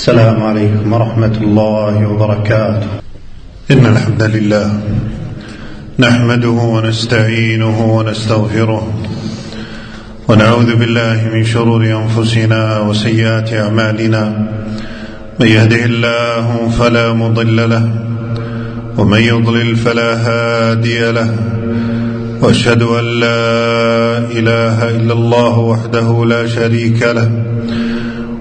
السلام عليكم ورحمة الله وبركاته. إن الحمد لله نحمده ونستعينه ونستغفره ونعوذ بالله من شرور أنفسنا وسيئات أعمالنا. من يهده الله فلا مضل له ومن يضلل فلا هادي له. وأشهد أن لا إله إلا الله وحده لا شريك له.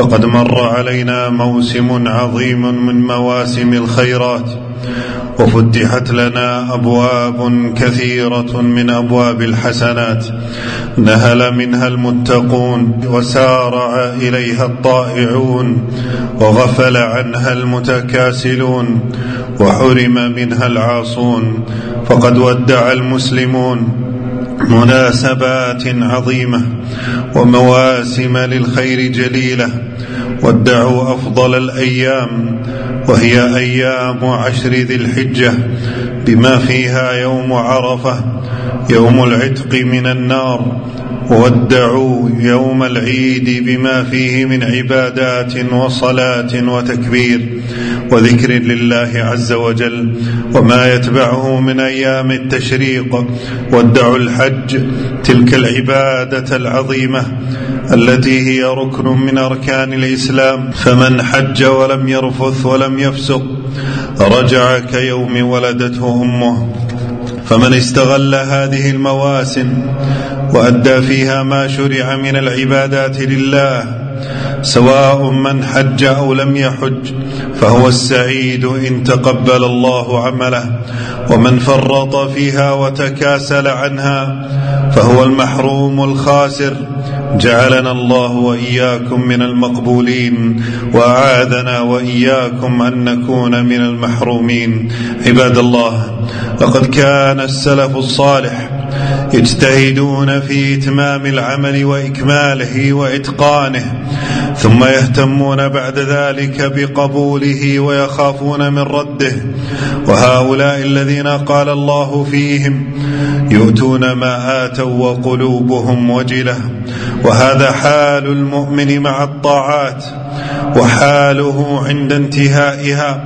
لقد مر علينا موسم عظيم من مواسم الخيرات وفتحت لنا أبواب كثيرة من أبواب الحسنات نهل منها المتقون وسارع إليها الطائعون وغفل عنها المتكاسلون وحرم منها العاصون فقد ودع المسلمون. مناسبات عظيمة ومواسم للخير جليلة ودعوا أفضل الأيام وهي أيام عشر ذي الحجة بما فيها يوم عرفة يوم العتق من النار ودعوا يوم العيد بما فيه من عبادات وصلاة وتكبير. وذكر لله عز وجل وما يتبعه من أيام التشريق ودعوا الحج تلك العبادة العظيمة التي هي ركن من أركان الإسلام. فمن حج ولم يرفث ولم يفسق رجع كيوم ولدته أمه. فمن استغل هذه المواسم وأدى فيها ما شرع من العبادات لله سواء من حج أو لم يحج فهو السعيد إن تقبل الله عمله ومن فرط فيها وتكاسل عنها فهو المحروم الخاسر. جعلنا الله وإياكم من المقبولين وأعاذنا وإياكم أن نكون من المحرومين. عباد الله لقد كان السلف الصالح يجتهدون في إتمام العمل وإكماله وإتقانه ثم يهتمون بعد ذلك بقبوله ويخافون من رده. وهؤلاء الذين قال الله فيهم يؤتون ما آتوا وقلوبهم وجلة. وهذا حال المؤمن مع الطاعات وحاله عند انتهائها.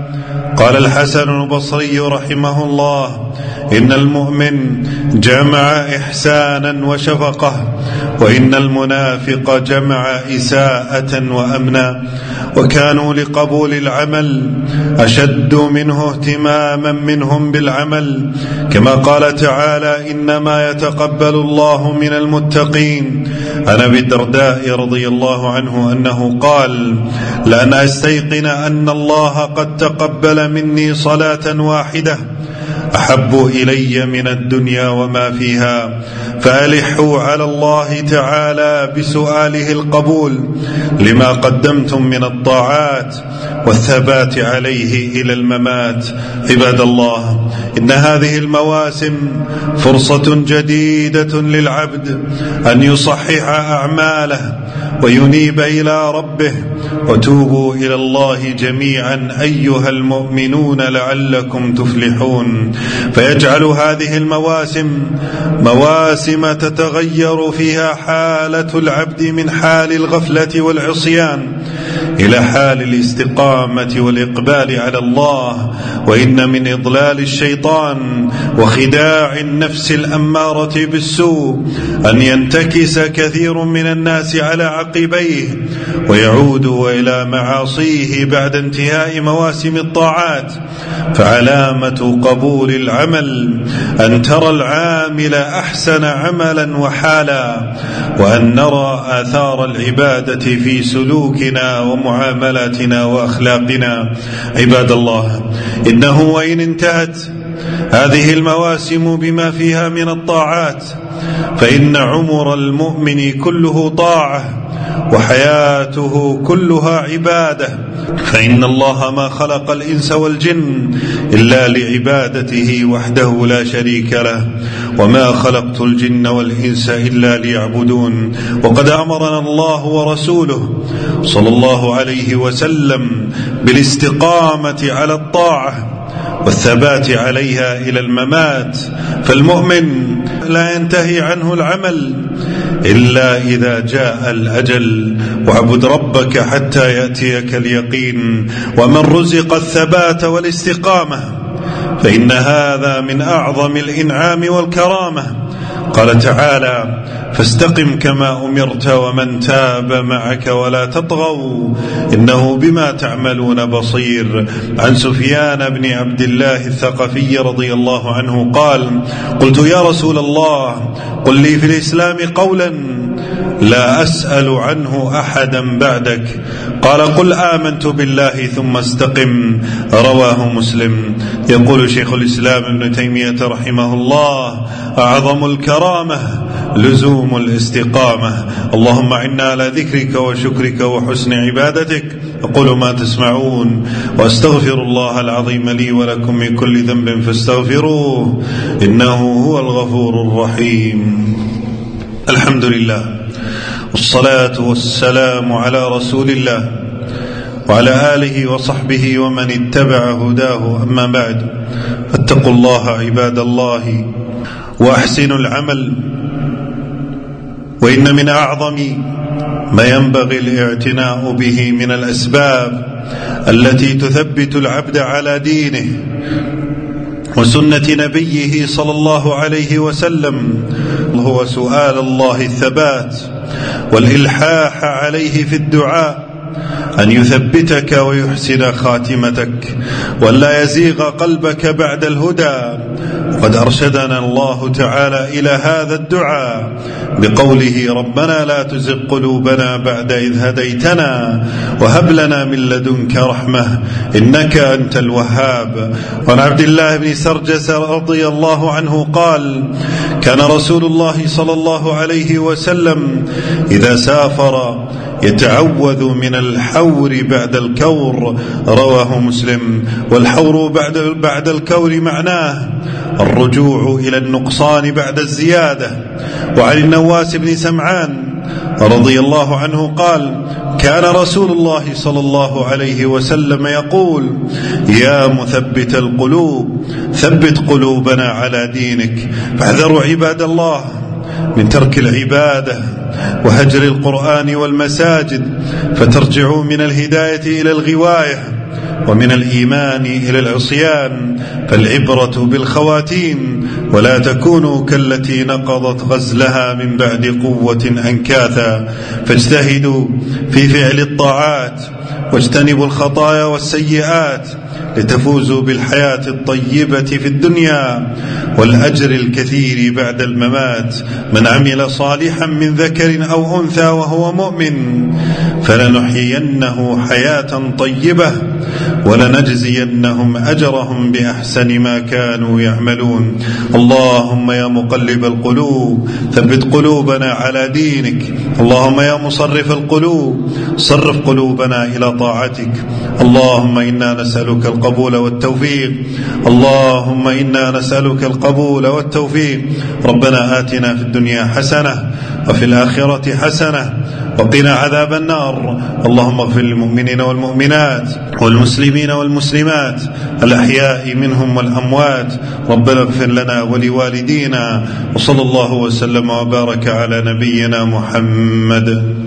قال الحسن البصري رحمه الله إن المؤمن جمع إحسانا وشفقة وإن المنافق جمع إساءة وأمنا. وكانوا لقبول العمل أشد منه اهتماما منهم بالعمل. كما قال تعالى إنما يتقبل الله من المتقين. عن أبي الدرداء رضي الله عنه أنه قال لأن أستيقن أن الله قد تقبل مني صلاة واحدة أحب إلي من الدنيا وما فيها فالحوا على الله تعالى بسؤاله القبول لما قدمتم من الطاعات والثبات عليه إلى الممات. عباد الله إن هذه المواسم فرصة جديدة للعبد أن يصحح أعماله وينيب إلى ربه. وتوبوا إلى الله جميعا أيها المؤمنون لعلكم تفلحون. فيجعل هذه المواسم مواسم تتغير فيها حالة العبد من حال الغفلة والعصيان. إلى حال الاستقامة والإقبال على الله وإن من إضلال الشيطان وخداع النفس الأمارة بالسوء أن ينتكس كثير من الناس على عقبيه ويعودوا إلى معاصيه بعد انتهاء مواسم الطاعات. فعلامة قبول العمل أن ترى العامل أحسن عملا وحالا. وأن نرى آثار العبادة في سلوكنا ومعاملاتنا وأخلاقنا. عباد الله إنه وإن انتهت هذه المواسم بما فيها من الطاعات فإن عمر المؤمن كله طاعة وحياته كلها عبادة. فإن الله ما خلق الإنس والجن إلا لعبادته وحده لا شريك له. وما خلقت الجن والإنس إلا ليعبدون وقد أمرنا الله ورسوله صلى الله عليه وسلم بالاستقامة على الطاعة والثبات عليها إلى الممات فالمؤمن لا ينتهي عنه العمل الا اذا جاء الاجل واعبد ربك حتى ياتيك اليقين ومن رزق الثبات والاستقامه فإن هذا من أعظم الإنعام والكرامة. قال تعالى فاستقم كما أمرت ومن تاب معك ولا تطغوا إنه بما تعملون بصير. عن سفيان بن عبد الله الثقفي رضي الله عنه قال قلت يا رسول الله قل لي في الإسلام قولا لا أسأل عنه أحدا بعدك. قال قل آمنت بالله ثم استقم. رواه مسلم. يقول شيخ الإسلام ابن تيمية رحمه الله أعظم الكرامة لزوم الاستقامة. اللهم إنا على ذكرك وشكرك وحسن عبادتك. أقول ما تسمعون. وأستغفر الله العظيم لي ولكم من كل ذنب فاستغفروه. إنه هو الغفور الرحيم. الحمد لله. والصلاة والسلام على رسول الله وعلى آله وصحبه ومن اتبع هداه. أما بعد فاتقوا الله عباد الله وأحسنوا العمل وإن من أعظم ما ينبغي الاعتناء به من الأسباب التي تثبت العبد على دينه وسنة نبيه صلى الله عليه وسلم هو سؤال الله الثبات. والإلحاح عليه في الدعاء. أن يثبتك ويحسن خاتمتك ولا يزيغ قلبك بعد الهدى. وقد أرشدنا الله تعالى إلى هذا الدعاء بقوله ربنا لا تزغ قلوبنا بعد إذ هديتنا وهب لنا من لدنك رحمة إنك أنت الوهاب. وعن عبد الله بن سرجس رضي الله عنه قال كان رسول الله صلى الله عليه وسلم إذا سافر يتعوذ من الحور بعد الكور رواه مسلم. والحور بعد بعد الكور معناه الرجوع إلى النقصان بعد الزيادة. وعن النواس بن سمعان رضي الله عنه قال كان رسول الله صلى الله عليه وسلم يقول يا مثبت القلوب ثبت قلوبنا على دينك فاحذروا عباد الله. من ترك العبادة وهجر القرآن والمساجد فترجعوا من الهداية إلى الغواية ومن الإيمان إلى العصيان فالعبرة بالخواتيم ولا تكونوا كالتي نقضت غزلها من بعد قوة أنكاثا. فاجتهدوا في فعل الطاعات واجتنبوا الخطايا والسيئات لتفوزوا بالحياة الطيبة في الدنيا والأجر الكثير بعد الممات. من عمل صالحا من ذكر أو أنثى وهو مؤمن فلنحيينه حياة طيبة ولنجزينهم أجرهم بأحسن ما كانوا يعملون. اللهم يا مقلب القلوب ثبت قلوبنا على دينك. اللهم يا مصرف القلوب صرف قلوبنا إلى طاعتك. اللهم إنا نسألك القبول والتوفيق. اللهم إنا نسألك القبول والتوفيق. ربنا آتنا في الدنيا حسنة وفي الآخرة حسنة وقنا عذاب النار. اللهم اغفر للمؤمنين والمؤمنات والمسلمين والمسلمات الأحياء منهم والأموات. ربنا اغفر لنا ولوالدينا وصلى الله وسلم وبارك على نبينا محمد.